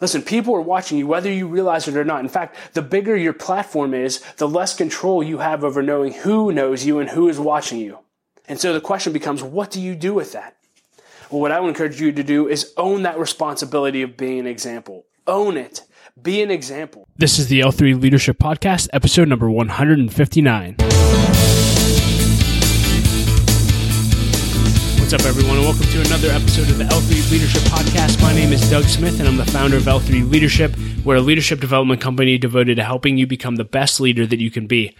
Listen, people are watching you whether you realize it or not. In fact, the bigger your platform is, the less control you have over knowing who knows you and who is watching you. And so the question becomes, what do you do with that? Well, what I would encourage you to do is own that responsibility of being an example. Own it. Be an example. This is the L3 Leadership Podcast, episode number 159. What's up, everyone, and welcome to another episode of the L3 Leadership Podcast. My name is Doug Smith, and I'm the founder of L3 Leadership. We're a leadership development company devoted to helping you become the best leader that you can be.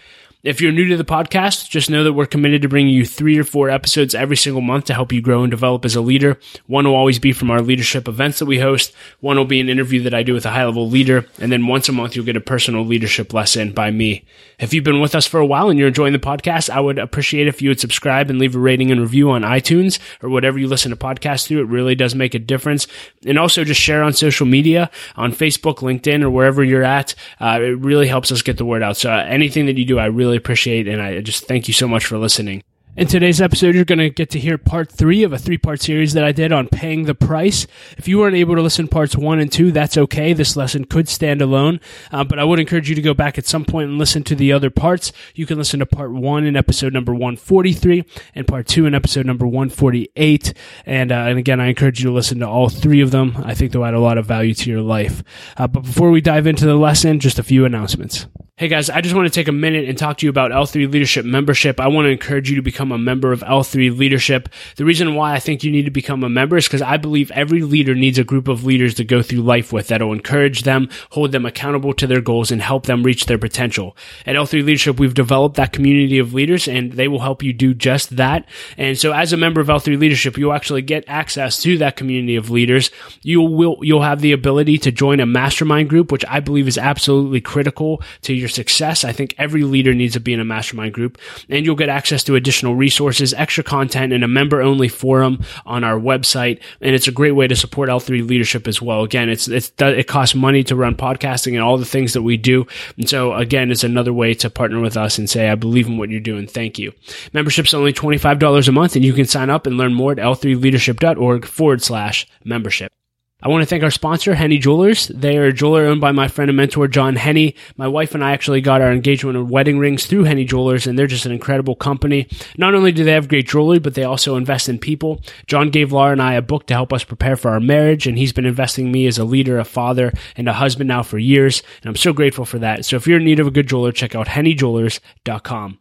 If you're new to the podcast, just know that we're committed to bringing you three or four episodes every single month to help you grow and develop as a leader. One will always be from our leadership events that we host. One will be an interview that I do with a high level leader. And then once a month, you'll get a personal leadership lesson by me. If you've been with us for a while and you're enjoying the podcast, I would appreciate if you would subscribe and leave a rating and review on iTunes or whatever you listen to podcasts through. It really does make a difference. And also just share on social media, on Facebook, LinkedIn, or wherever you're at. Uh, it really helps us get the word out. So anything that you do, I really appreciate. And I just thank you so much for listening. In today's episode, you're going to get to hear part three of a three part series that I did on paying the price. If you weren't able to listen parts one and two, that's okay. This lesson could stand alone, uh, but I would encourage you to go back at some point and listen to the other parts. You can listen to part one in episode number 143 and part two in episode number 148. And, uh, and again, I encourage you to listen to all three of them. I think they'll add a lot of value to your life. Uh, but before we dive into the lesson, just a few announcements. Hey guys, I just want to take a minute and talk to you about L3 Leadership membership. I want to encourage you to become a member of L3 Leadership. The reason why I think you need to become a member is because I believe every leader needs a group of leaders to go through life with that'll encourage them, hold them accountable to their goals, and help them reach their potential. At L3 Leadership, we've developed that community of leaders and they will help you do just that. And so as a member of L3 Leadership, you'll actually get access to that community of leaders. You will, you'll have the ability to join a mastermind group, which I believe is absolutely critical to your your success. I think every leader needs to be in a mastermind group and you'll get access to additional resources, extra content and a member only forum on our website. And it's a great way to support L3 leadership as well. Again, it's, it's, it costs money to run podcasting and all the things that we do. And so again, it's another way to partner with us and say, I believe in what you're doing. Thank you. Membership's only $25 a month and you can sign up and learn more at l3leadership.org forward slash membership. I want to thank our sponsor, Henne Jewelers. They are a jeweler owned by my friend and mentor, John Henne. My wife and I actually got our engagement and wedding rings through Henne Jewelers, and they're just an incredible company. Not only do they have great jewelry, but they also invest in people. John gave Laura and I a book to help us prepare for our marriage, and he's been investing me as a leader, a father, and a husband now for years, and I'm so grateful for that. So if you're in need of a good jeweler, check out hennejewelers.com.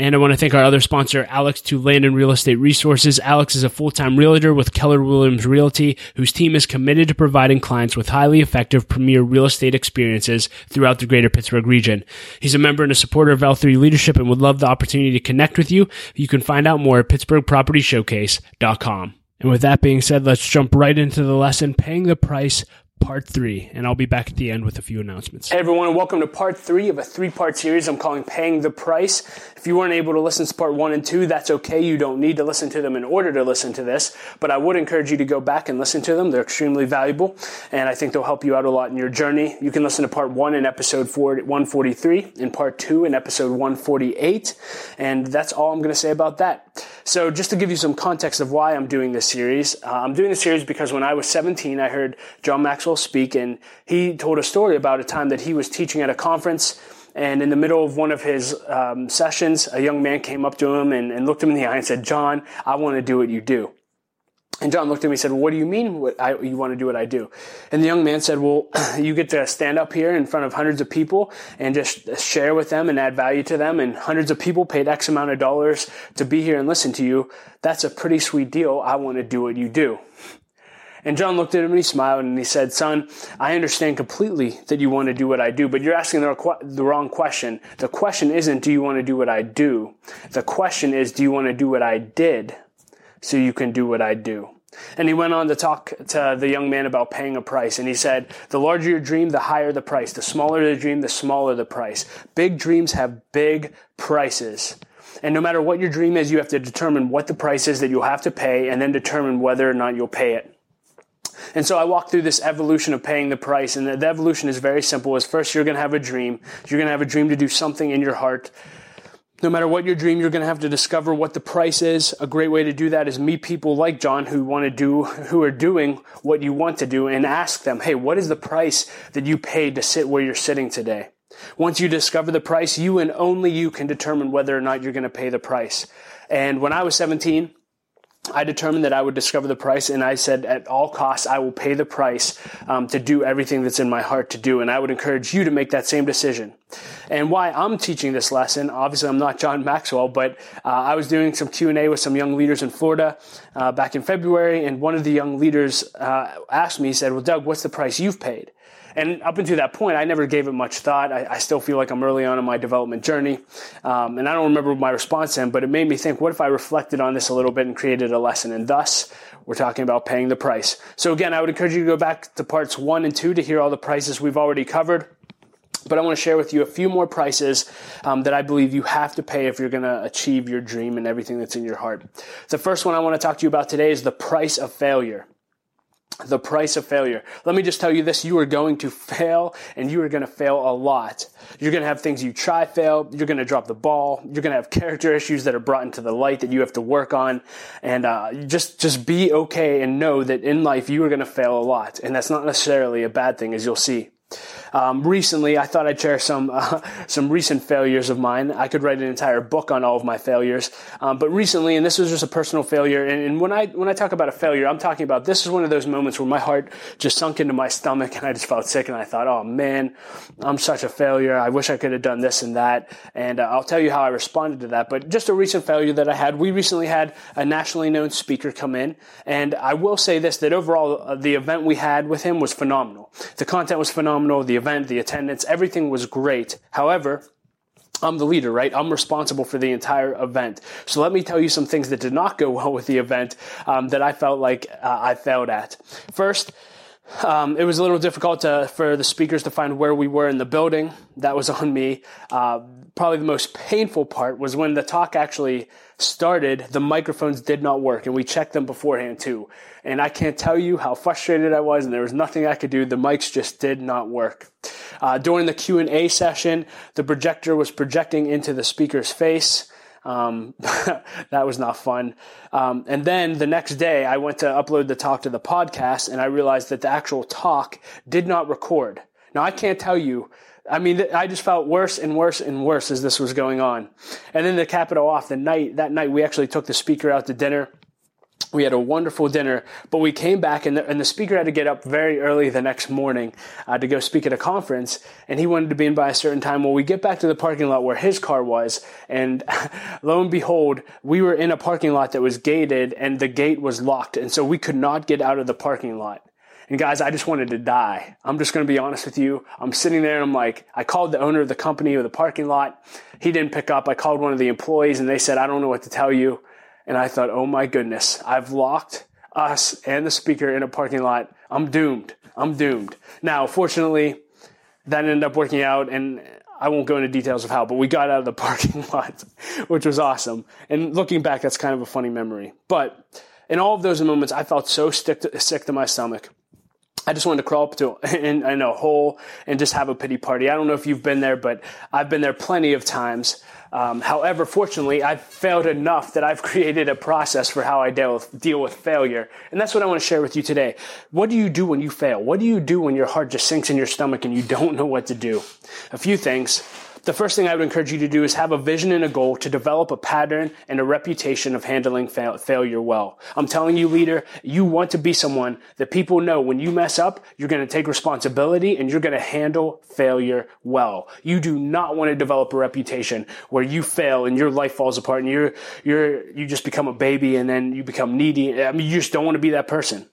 And I want to thank our other sponsor, Alex to Land and Real Estate Resources. Alex is a full-time realtor with Keller Williams Realty, whose team is committed to providing clients with highly effective premier real estate experiences throughout the greater Pittsburgh region. He's a member and a supporter of L3 Leadership and would love the opportunity to connect with you. You can find out more at pittsburghpropertyshowcase.com. And with that being said, let's jump right into the lesson, paying the price part three, and I'll be back at the end with a few announcements. Hey everyone, and welcome to part three of a three part series I'm calling Paying the Price. If you weren't able to listen to part one and two, that's okay. You don't need to listen to them in order to listen to this, but I would encourage you to go back and listen to them. They're extremely valuable, and I think they'll help you out a lot in your journey. You can listen to part one in episode 143, and part two in episode 148, and that's all I'm going to say about that. So, just to give you some context of why I'm doing this series, uh, I'm doing this series because when I was 17, I heard John Maxwell speak, and he told a story about a time that he was teaching at a conference. And in the middle of one of his um, sessions, a young man came up to him and, and looked him in the eye and said, John, I want to do what you do. And John looked at me and said, well, what do you mean what I, you want to do what I do? And the young man said, well, you get to stand up here in front of hundreds of people and just share with them and add value to them. And hundreds of people paid X amount of dollars to be here and listen to you. That's a pretty sweet deal. I want to do what you do. And John looked at him and he smiled and he said, son, I understand completely that you want to do what I do, but you're asking the, wrong question. The question isn't, do you want to do what I do? The question is, do you want to do what I did? so you can do what I do. And he went on to talk to the young man about paying a price. And he said, the larger your dream, the higher the price. The smaller the dream, the smaller the price. Big dreams have big prices. And no matter what your dream is, you have to determine what the price is that you'll have to pay and then determine whether or not you'll pay it. And so I walk through this evolution of paying the price. And the evolution is very simple. Is first you're going to have a dream. You're going to have a dream to do something in your heart No matter what your dream, you're going to have to discover what the price is. A great way to do that is meet people like John who want to do, who are doing what you want to do and ask them, hey, what is the price that you paid to sit where you're sitting today? Once you discover the price, you and only you can determine whether or not you're going to pay the price. And when I was 17, I determined that I would discover the price, and I said, at all costs, I will pay the price um, to do everything that's in my heart to do. And I would encourage you to make that same decision. And why I'm teaching this lesson, obviously, I'm not John Maxwell, but uh, I was doing some Q and A with some young leaders in Florida uh, back in February, and one of the young leaders uh, asked me, he said, "Well, Doug, what's the price you've paid?" And up until that point, I never gave it much thought. I, I still feel like I'm early on in my development journey. Um, and I don't remember my response then, but it made me think, what if I reflected on this a little bit and created a lesson? And thus, we're talking about paying the price. So again, I would encourage you to go back to parts one and two to hear all the prices we've already covered. But I want to share with you a few more prices um, that I believe you have to pay if you're going to achieve your dream and everything that's in your heart. The first one I want to talk to you about today is the price of failure the price of failure. Let me just tell you this, you are going to fail and you are going to fail a lot. You're going to have things you try fail, you're going to drop the ball, you're going to have character issues that are brought into the light that you have to work on and uh, just just be okay and know that in life you are going to fail a lot and that's not necessarily a bad thing as you'll see. Um, recently, I thought I'd share some uh, some recent failures of mine. I could write an entire book on all of my failures, um, but recently, and this was just a personal failure. And, and, when I when I talk about a failure, I'm talking about this is one of those moments where my heart just sunk into my stomach, and I just felt sick, and I thought, oh man, I'm such a failure. I wish I could have done this and that. And uh, I'll tell you how I responded to that. But just a recent failure that I had. We recently had a nationally known speaker come in, and I will say this: that overall, uh, the event we had with him was phenomenal. The content was phenomenal. The event, the attendance, everything was great. However, I'm the leader, right? I'm responsible for the entire event. So let me tell you some things that did not go well with the event um, that I felt like uh, I failed at. First, um, it was a little difficult to, for the speakers to find where we were in the building. That was on me. Uh, probably the most painful part was when the talk actually started, the microphones did not work, and we checked them beforehand too. And I can't tell you how frustrated I was, and there was nothing I could do. The mics just did not work. Uh, during the Q and A session, the projector was projecting into the speaker's face. Um, that was not fun. Um, and then the next day, I went to upload the talk to the podcast, and I realized that the actual talk did not record. Now I can't tell you I mean, I just felt worse and worse and worse as this was going on. And then to cap it off, the night that night we actually took the speaker out to dinner. We had a wonderful dinner, but we came back and the, and the speaker had to get up very early the next morning uh, to go speak at a conference, and he wanted to be in by a certain time. Well, we get back to the parking lot where his car was, and lo and behold, we were in a parking lot that was gated, and the gate was locked, and so we could not get out of the parking lot. And guys, I just wanted to die. I'm just going to be honest with you. I'm sitting there and I'm like, I called the owner of the company or the parking lot. He didn't pick up. I called one of the employees and they said, I don't know what to tell you. And I thought, oh my goodness, I've locked us and the speaker in a parking lot. I'm doomed. I'm doomed. Now, fortunately, that ended up working out and I won't go into details of how, but we got out of the parking lot, which was awesome. And looking back, that's kind of a funny memory. But in all of those moments, I felt so sick to, sick to my stomach. I just wanted to crawl up to in, in a hole and just have a pity party. I don't know if you've been there, but I've been there plenty of times. Um, however, fortunately, I've failed enough that I've created a process for how I deal with, deal with failure. And that's what I want to share with you today. What do you do when you fail? What do you do when your heart just sinks in your stomach and you don't know what to do? A few things the first thing I would encourage you to do is have a vision and a goal to develop a pattern and a reputation of handling fa- failure well. I'm telling you, leader, you want to be someone that people know when you mess up, you're going to take responsibility and you're going to handle failure well. You do not want to develop a reputation where you fail and your life falls apart and you're, you're, you just become a baby and then you become needy. I mean, you just don't want to be that person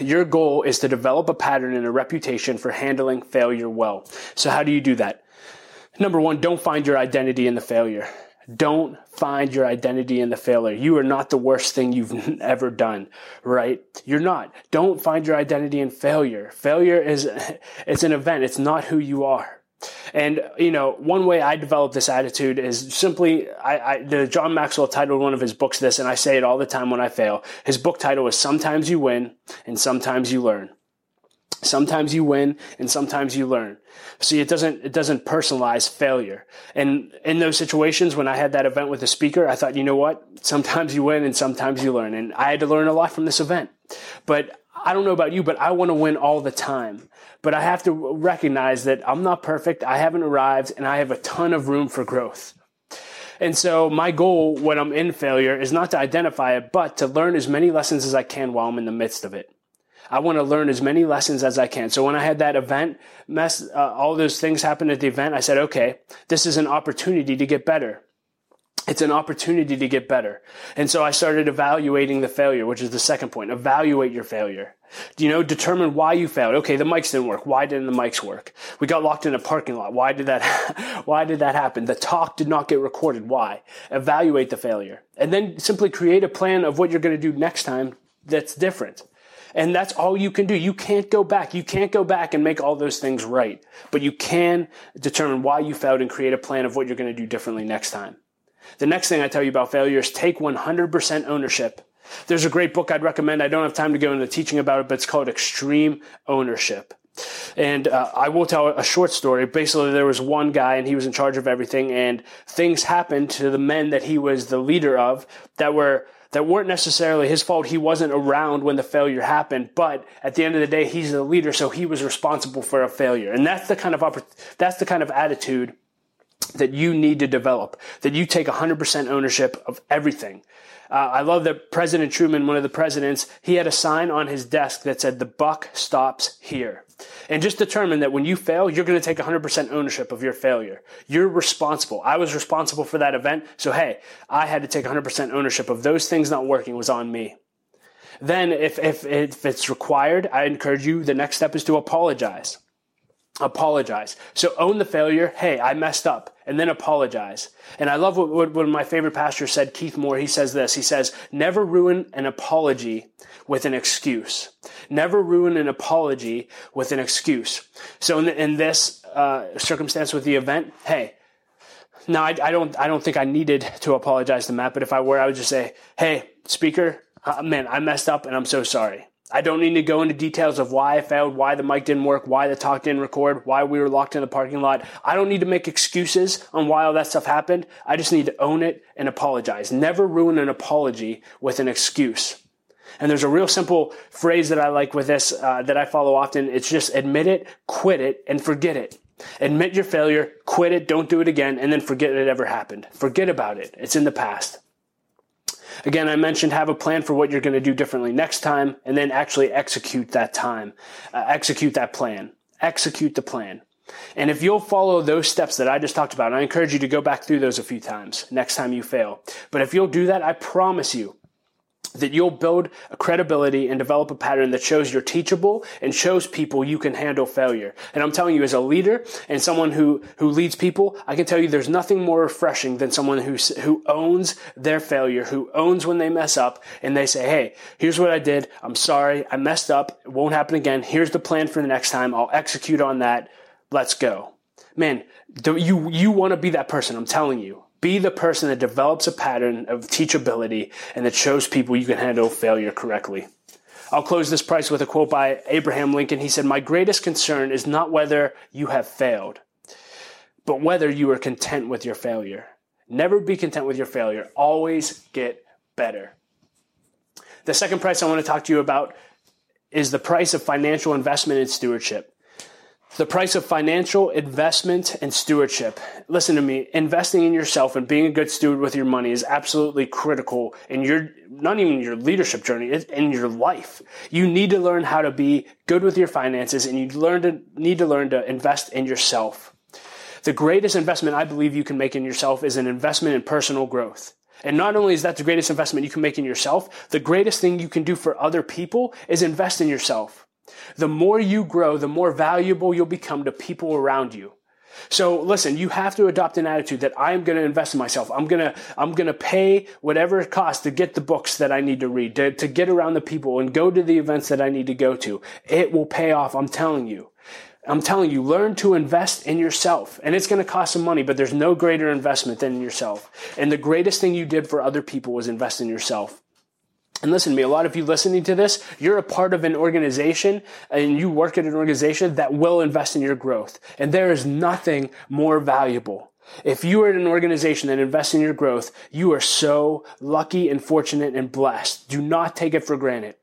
your goal is to develop a pattern and a reputation for handling failure well. So how do you do that? Number one, don't find your identity in the failure. Don't find your identity in the failure. You are not the worst thing you've ever done, right? You're not. Don't find your identity in failure. Failure is, it's an event. It's not who you are. And, you know, one way I develop this attitude is simply, I, I, the John Maxwell titled one of his books this, and I say it all the time when I fail. His book title is Sometimes You Win and Sometimes You Learn. Sometimes you win and sometimes you learn. See, it doesn't, it doesn't personalize failure. And in those situations, when I had that event with the speaker, I thought, you know what? Sometimes you win and sometimes you learn. And I had to learn a lot from this event. But I don't know about you, but I want to win all the time. But I have to recognize that I'm not perfect. I haven't arrived and I have a ton of room for growth. And so my goal when I'm in failure is not to identify it, but to learn as many lessons as I can while I'm in the midst of it. I want to learn as many lessons as I can. So when I had that event mess, uh, all those things happened at the event, I said, okay, this is an opportunity to get better. It's an opportunity to get better. And so I started evaluating the failure, which is the second point. Evaluate your failure. You know, determine why you failed. Okay, the mics didn't work. Why didn't the mics work? We got locked in a parking lot. Why did that, why did that happen? The talk did not get recorded. Why? Evaluate the failure. And then simply create a plan of what you're going to do next time that's different. And that's all you can do. You can't go back. You can't go back and make all those things right. But you can determine why you failed and create a plan of what you're going to do differently next time. The next thing I tell you about failure is take 100% ownership. There's a great book I'd recommend. I don't have time to go into teaching about it, but it's called Extreme Ownership. And uh, I will tell a short story. Basically, there was one guy and he was in charge of everything, and things happened to the men that he was the leader of that were that weren't necessarily his fault. He wasn't around when the failure happened, but at the end of the day, he's the leader, so he was responsible for a failure. And that's the kind of oppor- that's the kind of attitude that you need to develop, that you take 100% ownership of everything. Uh, I love that President Truman, one of the presidents, he had a sign on his desk that said, the buck stops here. And just determine that when you fail, you're going to take 100% ownership of your failure. You're responsible. I was responsible for that event. So hey, I had to take 100% ownership of those things not working was on me. Then if, if, if it's required, I encourage you, the next step is to apologize apologize. So own the failure. Hey, I messed up and then apologize. And I love what, what, what, my favorite pastor said, Keith Moore. He says this. He says, never ruin an apology with an excuse. Never ruin an apology with an excuse. So in, in this uh, circumstance with the event, hey, now I, I, don't I don't think I needed to apologize to Matt, but if I were, I would just say, hey, speaker, uh, man, I messed up and I'm so sorry. I don't need to go into details of why I failed, why the mic didn't work, why the talk didn't record, why we were locked in the parking lot. I don't need to make excuses on why all that stuff happened. I just need to own it and apologize. Never ruin an apology with an excuse. And there's a real simple phrase that I like with this uh, that I follow often. It's just admit it, quit it, and forget it. Admit your failure, quit it, don't do it again, and then forget it ever happened. Forget about it. It's in the past. Again, I mentioned have a plan for what you're going to do differently next time and then actually execute that time, uh, execute that plan, execute the plan. And if you'll follow those steps that I just talked about, I encourage you to go back through those a few times next time you fail. But if you'll do that, I promise you, that you'll build a credibility and develop a pattern that shows you're teachable and shows people you can handle failure. And I'm telling you, as a leader and someone who, who leads people, I can tell you there's nothing more refreshing than someone who, who owns their failure, who owns when they mess up and they say, Hey, here's what I did. I'm sorry. I messed up. It won't happen again. Here's the plan for the next time. I'll execute on that. Let's go. Man, you, you want to be that person. I'm telling you. Be the person that develops a pattern of teachability and that shows people you can handle failure correctly. I'll close this price with a quote by Abraham Lincoln. He said, My greatest concern is not whether you have failed, but whether you are content with your failure. Never be content with your failure. Always get better. The second price I want to talk to you about is the price of financial investment and stewardship. The price of financial investment and stewardship. Listen to me. Investing in yourself and being a good steward with your money is absolutely critical in your, not even your leadership journey, in your life. You need to learn how to be good with your finances and you learn to, need to learn to invest in yourself. The greatest investment I believe you can make in yourself is an investment in personal growth. And not only is that the greatest investment you can make in yourself, the greatest thing you can do for other people is invest in yourself. The more you grow, the more valuable you'll become to people around you. So listen, you have to adopt an attitude that I am going to invest in myself. I'm going to, I'm going to pay whatever it costs to get the books that I need to read, to, to get around the people and go to the events that I need to go to. It will pay off. I'm telling you. I'm telling you, learn to invest in yourself. And it's going to cost some money, but there's no greater investment than in yourself. And the greatest thing you did for other people was invest in yourself. And listen to me, a lot of you listening to this, you're a part of an organization and you work at an organization that will invest in your growth. And there is nothing more valuable. If you are in an organization that invests in your growth, you are so lucky and fortunate and blessed. Do not take it for granted.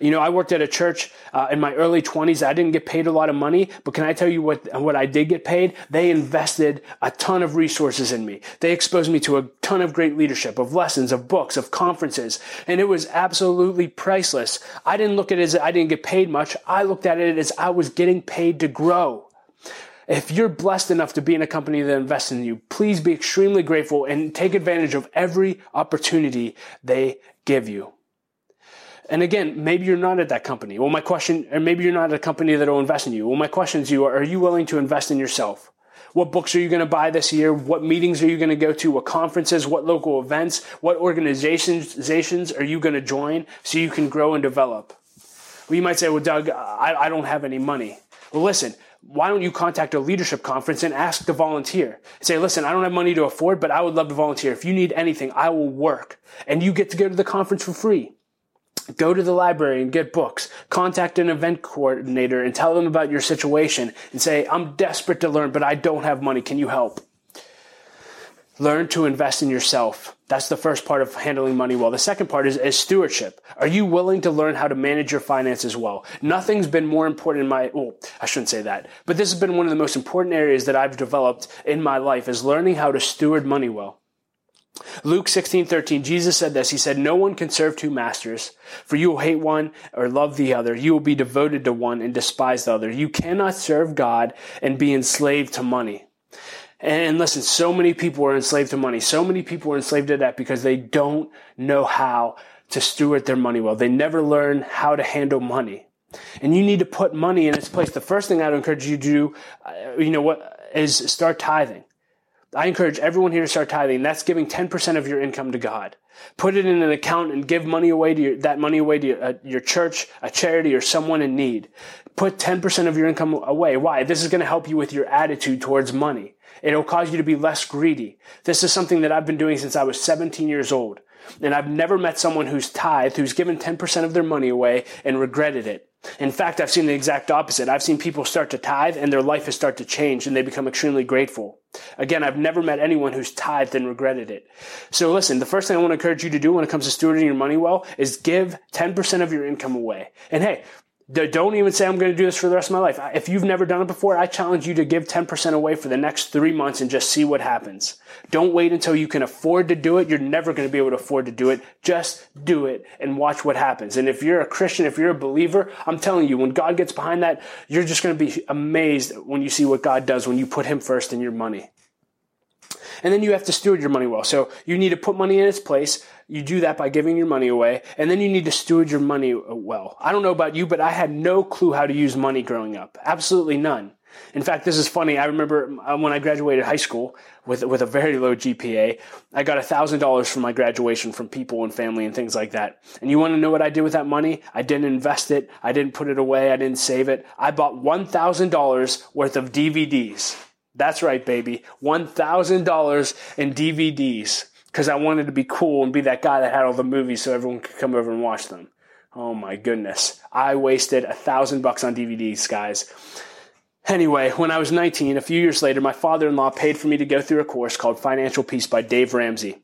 You know, I worked at a church uh, in my early 20s. I didn't get paid a lot of money, but can I tell you what, what I did get paid? They invested a ton of resources in me. They exposed me to a ton of great leadership, of lessons, of books, of conferences, and it was absolutely priceless. I didn't look at it as I didn't get paid much. I looked at it as I was getting paid to grow. If you're blessed enough to be in a company that invests in you, please be extremely grateful and take advantage of every opportunity they give you. And again, maybe you're not at that company. Well, my question, or maybe you're not at a company that will invest in you. Well, my question to you are, are you willing to invest in yourself? What books are you going to buy this year? What meetings are you going to go to? What conferences? What local events? What organizations are you going to join so you can grow and develop? Well, you might say, well, Doug, I, I don't have any money. Well, listen, why don't you contact a leadership conference and ask to volunteer? Say, listen, I don't have money to afford, but I would love to volunteer. If you need anything, I will work. And you get to go to the conference for free. Go to the library and get books. Contact an event coordinator and tell them about your situation and say, I'm desperate to learn, but I don't have money. Can you help? Learn to invest in yourself. That's the first part of handling money well. The second part is, is stewardship. Are you willing to learn how to manage your finances well? Nothing's been more important in my, well, I shouldn't say that, but this has been one of the most important areas that I've developed in my life is learning how to steward money well. Luke 16, 13, Jesus said this. He said, No one can serve two masters, for you will hate one or love the other. You will be devoted to one and despise the other. You cannot serve God and be enslaved to money. And listen, so many people are enslaved to money. So many people are enslaved to that because they don't know how to steward their money well. They never learn how to handle money. And you need to put money in its place. The first thing I'd encourage you to do, uh, you know what, is start tithing. I encourage everyone here to start tithing. That's giving 10% of your income to God. Put it in an account and give money away to your, that money away to your, uh, your church, a charity, or someone in need. Put 10% of your income away. Why? This is going to help you with your attitude towards money. It'll cause you to be less greedy. This is something that I've been doing since I was 17 years old. And I've never met someone who's tithed, who's given 10% of their money away and regretted it. In fact, I've seen the exact opposite. I've seen people start to tithe and their life has started to change and they become extremely grateful. Again, I've never met anyone who's tithed and regretted it. So listen, the first thing I want to encourage you to do when it comes to stewarding your money well is give 10% of your income away. And hey, don't even say I'm going to do this for the rest of my life. If you've never done it before, I challenge you to give 10% away for the next three months and just see what happens. Don't wait until you can afford to do it. You're never going to be able to afford to do it. Just do it and watch what happens. And if you're a Christian, if you're a believer, I'm telling you, when God gets behind that, you're just going to be amazed when you see what God does when you put Him first in your money. And then you have to steward your money well. So you need to put money in its place. You do that by giving your money away. And then you need to steward your money well. I don't know about you, but I had no clue how to use money growing up. Absolutely none. In fact, this is funny. I remember uh, when I graduated high school with with a very low GPA, I got thousand dollars for my graduation from people and family and things like that. And you want to know what I did with that money? I didn't invest it. I didn't put it away. I didn't save it. I bought one thousand dollars worth of DVDs. That's right, baby. $1,000 in DVDs because I wanted to be cool and be that guy that had all the movies so everyone could come over and watch them. Oh my goodness. I wasted a thousand bucks on DVDs, guys. Anyway, when I was 19, a few years later, my father-in-law paid for me to go through a course called Financial Peace by Dave Ramsey.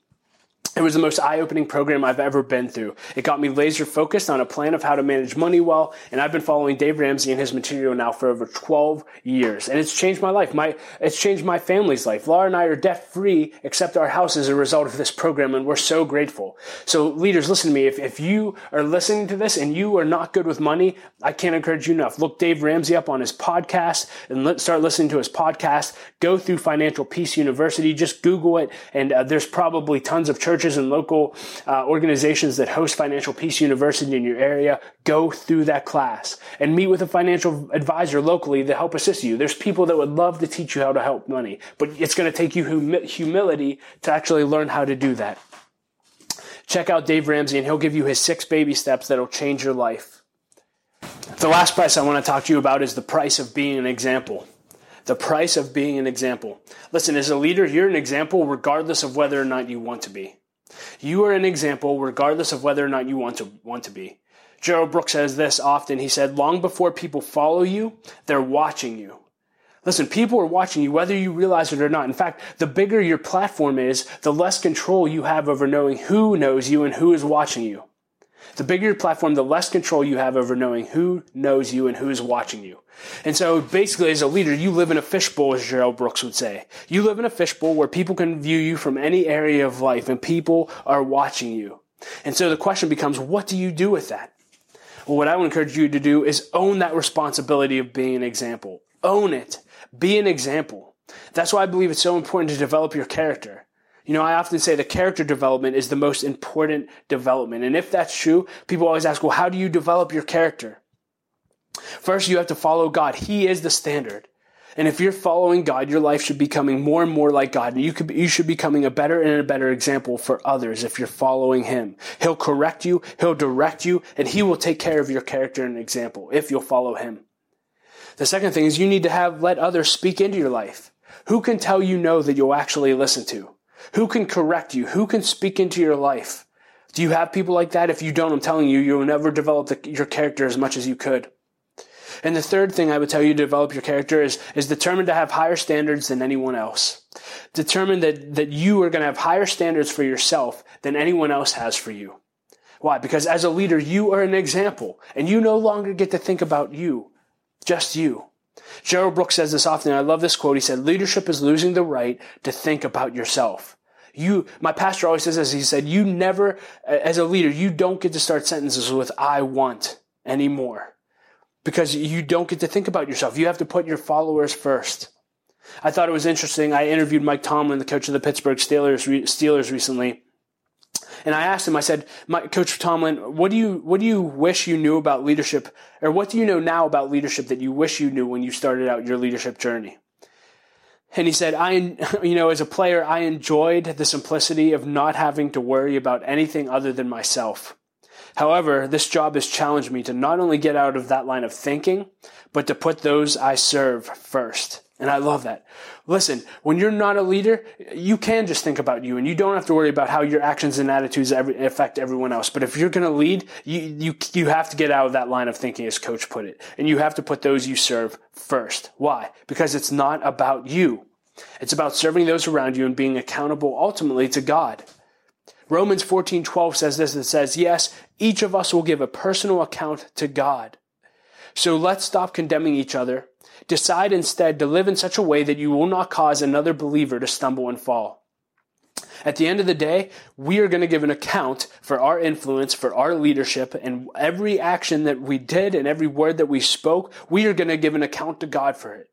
It was the most eye-opening program I've ever been through. It got me laser focused on a plan of how to manage money well, and I've been following Dave Ramsey and his material now for over 12 years. And it's changed my life. My, it's changed my family's life. Laura and I are debt free, except our house as a result of this program, and we're so grateful. So leaders, listen to me. If, if you are listening to this and you are not good with money, I can't encourage you enough. Look Dave Ramsey up on his podcast and let, start listening to his podcast. Go through Financial Peace University. Just Google it, and uh, there's probably tons of churches churches and local uh, organizations that host Financial Peace University in your area, go through that class and meet with a financial advisor locally to help assist you. There's people that would love to teach you how to help money, but it's going to take you hum- humility to actually learn how to do that. Check out Dave Ramsey and he'll give you his six baby steps that'll change your life. The last price I want to talk to you about is the price of being an example. The price of being an example. Listen, as a leader, you're an example regardless of whether or not you want to be. You are an example regardless of whether or not you want to want to be. Gerald Brooks says this often. He said, long before people follow you, they're watching you. Listen, people are watching you whether you realize it or not. In fact, the bigger your platform is, the less control you have over knowing who knows you and who is watching you. The bigger your platform, the less control you have over knowing who knows you and who is watching you. And so basically, as a leader, you live in a fishbowl, as Gerald Brooks would say. You live in a fishbowl where people can view you from any area of life and people are watching you. And so the question becomes, what do you do with that? Well, what I would encourage you to do is own that responsibility of being an example. Own it. Be an example. That's why I believe it's so important to develop your character. You know, I often say the character development is the most important development. And if that's true, people always ask, well, how do you develop your character? First, you have to follow God. He is the standard. And if you're following God, your life should be becoming more and more like God. And you could, you should be becoming a better and a better example for others if you're following Him. He'll correct you, He'll direct you, and He will take care of your character and example if you'll follow Him. The second thing is you need to have let others speak into your life. Who can tell you no that you'll actually listen to? Who can correct you? Who can speak into your life? Do you have people like that? If you don't, I'm telling you, you'll never develop the, your character as much as you could. And the third thing I would tell you to develop your character is, is determined to have higher standards than anyone else. Determined that, that you are going to have higher standards for yourself than anyone else has for you. Why? Because as a leader, you are an example and you no longer get to think about you, just you. Gerald Brooks says this often. I love this quote. He said, leadership is losing the right to think about yourself. You, my pastor always says this. He said, you never, as a leader, you don't get to start sentences with I want anymore because you don't get to think about yourself. You have to put your followers first. I thought it was interesting. I interviewed Mike Tomlin, the coach of the Pittsburgh Steelers, Steelers recently. And I asked him, I said, Coach Tomlin, what do you, what do you wish you knew about leadership? Or what do you know now about leadership that you wish you knew when you started out your leadership journey? And he said, I, you know, as a player, I enjoyed the simplicity of not having to worry about anything other than myself. However, this job has challenged me to not only get out of that line of thinking, but to put those I serve first. And I love that. Listen, when you're not a leader, you can just think about you and you don't have to worry about how your actions and attitudes affect everyone else. But if you're going to lead, you, you, you have to get out of that line of thinking, as coach put it. And you have to put those you serve first. Why? Because it's not about you. It's about serving those around you and being accountable ultimately to God. Romans 14:12 says this it says, "Yes, each of us will give a personal account to God." So let's stop condemning each other. Decide instead to live in such a way that you will not cause another believer to stumble and fall. At the end of the day, we are going to give an account for our influence, for our leadership, and every action that we did and every word that we spoke, we are going to give an account to God for it.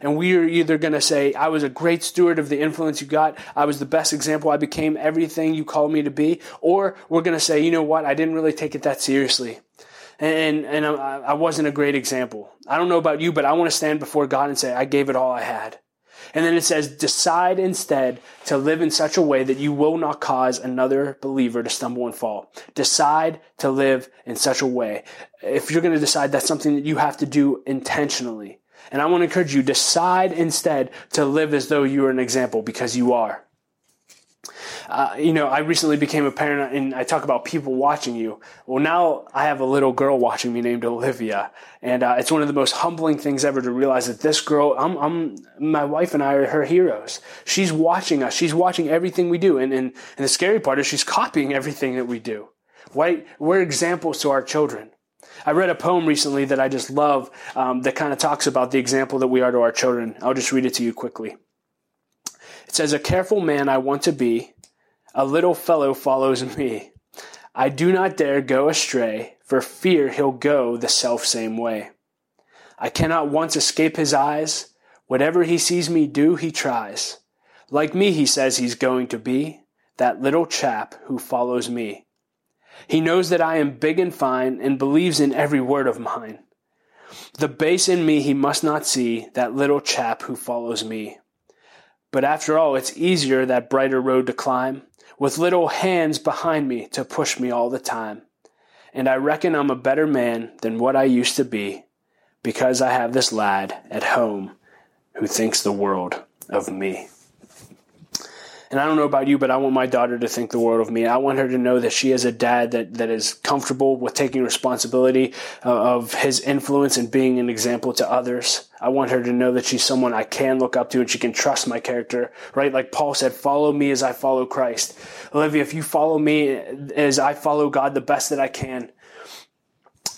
And we are either going to say, I was a great steward of the influence you got. I was the best example. I became everything you called me to be. Or we're going to say, you know what? I didn't really take it that seriously. And, and I, I wasn't a great example. I don't know about you, but I want to stand before God and say, I gave it all I had. And then it says, decide instead to live in such a way that you will not cause another believer to stumble and fall. Decide to live in such a way. If you're going to decide that's something that you have to do intentionally. And I want to encourage you, decide instead to live as though you are an example because you are. Uh, you know, I recently became a parent and I talk about people watching you. Well, now I have a little girl watching me named Olivia. And uh, it's one of the most humbling things ever to realize that this girl, I'm, I'm, my wife and I are her heroes. She's watching us. She's watching everything we do. And, and, and the scary part is she's copying everything that we do. Right? We're examples to our children. I read a poem recently that I just love um, that kind of talks about the example that we are to our children. I'll just read it to you quickly. It says, A careful man I want to be, a little fellow follows me. I do not dare go astray, for fear he'll go the self same way. I cannot once escape his eyes. Whatever he sees me do, he tries. Like me, he says he's going to be, that little chap who follows me. He knows that I am big and fine and believes in every word of mine. The base in me he must not see, that little chap who follows me. But after all, it's easier that brighter road to climb, with little hands behind me to push me all the time. And I reckon I'm a better man than what I used to be, because I have this lad at home who thinks the world of me. And I don't know about you, but I want my daughter to think the world of me. I want her to know that she has a dad that, that is comfortable with taking responsibility uh, of his influence and being an example to others. I want her to know that she's someone I can look up to and she can trust my character, right? Like Paul said, follow me as I follow Christ. Olivia, if you follow me as I follow God the best that I can,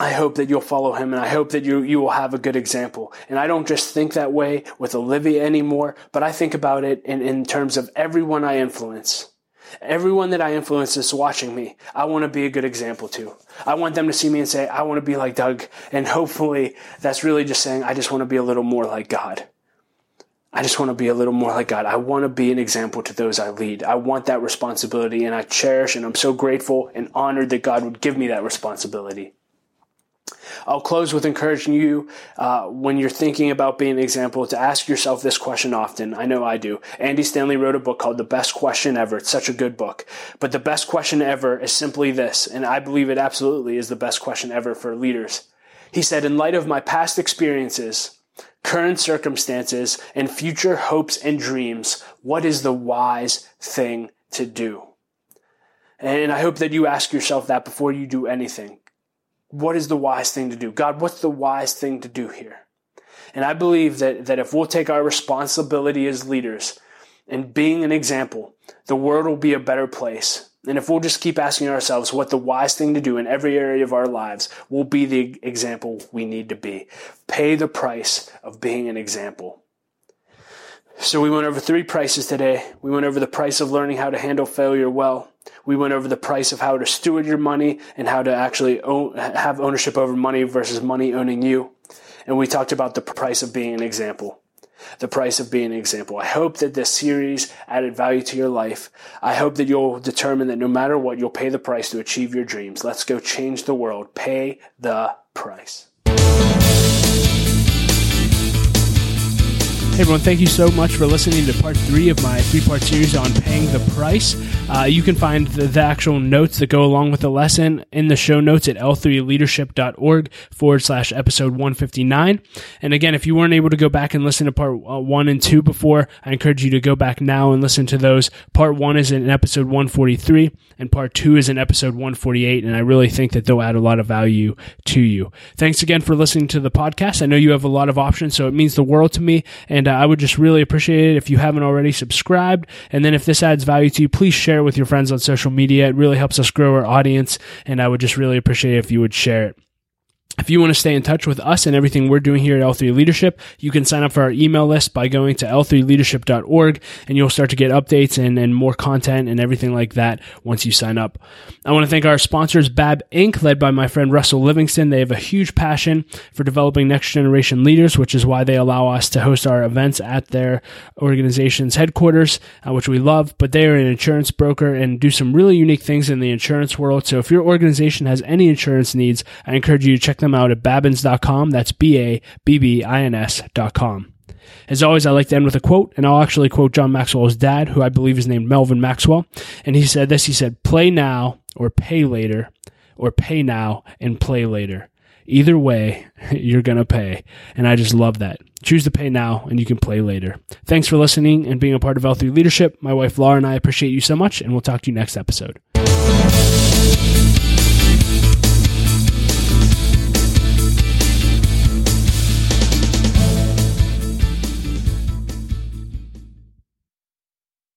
I hope that you'll follow him and I hope that you, you will have a good example. And I don't just think that way with Olivia anymore, but I think about it in, in terms of everyone I influence. Everyone that I influence is watching me. I want to be a good example to. I want them to see me and say, I want to be like Doug. And hopefully that's really just saying, I just want to be a little more like God. I just want to be a little more like God. I want to be an example to those I lead. I want that responsibility and I cherish and I'm so grateful and honored that God would give me that responsibility. I'll close with encouraging you uh, when you're thinking about being an example to ask yourself this question often. I know I do. Andy Stanley wrote a book called The Best Question Ever. It's such a good book. But the best question ever is simply this, and I believe it absolutely is the best question ever for leaders. He said, In light of my past experiences, current circumstances, and future hopes and dreams, what is the wise thing to do? And I hope that you ask yourself that before you do anything what is the wise thing to do? God, what's the wise thing to do here? And I believe that, that if we'll take our responsibility as leaders and being an example, the world will be a better place. And if we'll just keep asking ourselves what the wise thing to do in every area of our lives, we'll be the example we need to be. Pay the price of being an example. So we went over three prices today. We went over the price of learning how to handle failure well. We went over the price of how to steward your money and how to actually own, have ownership over money versus money owning you. And we talked about the price of being an example. The price of being an example. I hope that this series added value to your life. I hope that you'll determine that no matter what, you'll pay the price to achieve your dreams. Let's go change the world. Pay the price. Hey everyone, thank you so much for listening to part three of my three part series on paying the price. Uh, you can find the, the, actual notes that go along with the lesson in the show notes at l3leadership.org forward slash episode 159. And again, if you weren't able to go back and listen to part uh, one and two before, I encourage you to go back now and listen to those. Part one is in episode 143 and part two is in episode 148. And I really think that they'll add a lot of value to you. Thanks again for listening to the podcast. I know you have a lot of options, so it means the world to me. And uh, I would just really appreciate it if you haven't already subscribed. And then if this adds value to you, please share it with your friends on social media. It really helps us grow our audience. And I would just really appreciate it if you would share it. If you want to stay in touch with us and everything we're doing here at L3 Leadership, you can sign up for our email list by going to l3leadership.org and you'll start to get updates and, and more content and everything like that once you sign up. I want to thank our sponsors, Babb Inc., led by my friend Russell Livingston. They have a huge passion for developing next generation leaders, which is why they allow us to host our events at their organization's headquarters, uh, which we love. But they are an insurance broker and do some really unique things in the insurance world. So if your organization has any insurance needs, I encourage you to check them them out at babbins.com. That's B A B B I N S.com. As always, I like to end with a quote, and I'll actually quote John Maxwell's dad, who I believe is named Melvin Maxwell. And he said this he said, Play now or pay later, or pay now and play later. Either way, you're going to pay. And I just love that. Choose to pay now and you can play later. Thanks for listening and being a part of L3 Leadership. My wife Laura and I appreciate you so much, and we'll talk to you next episode.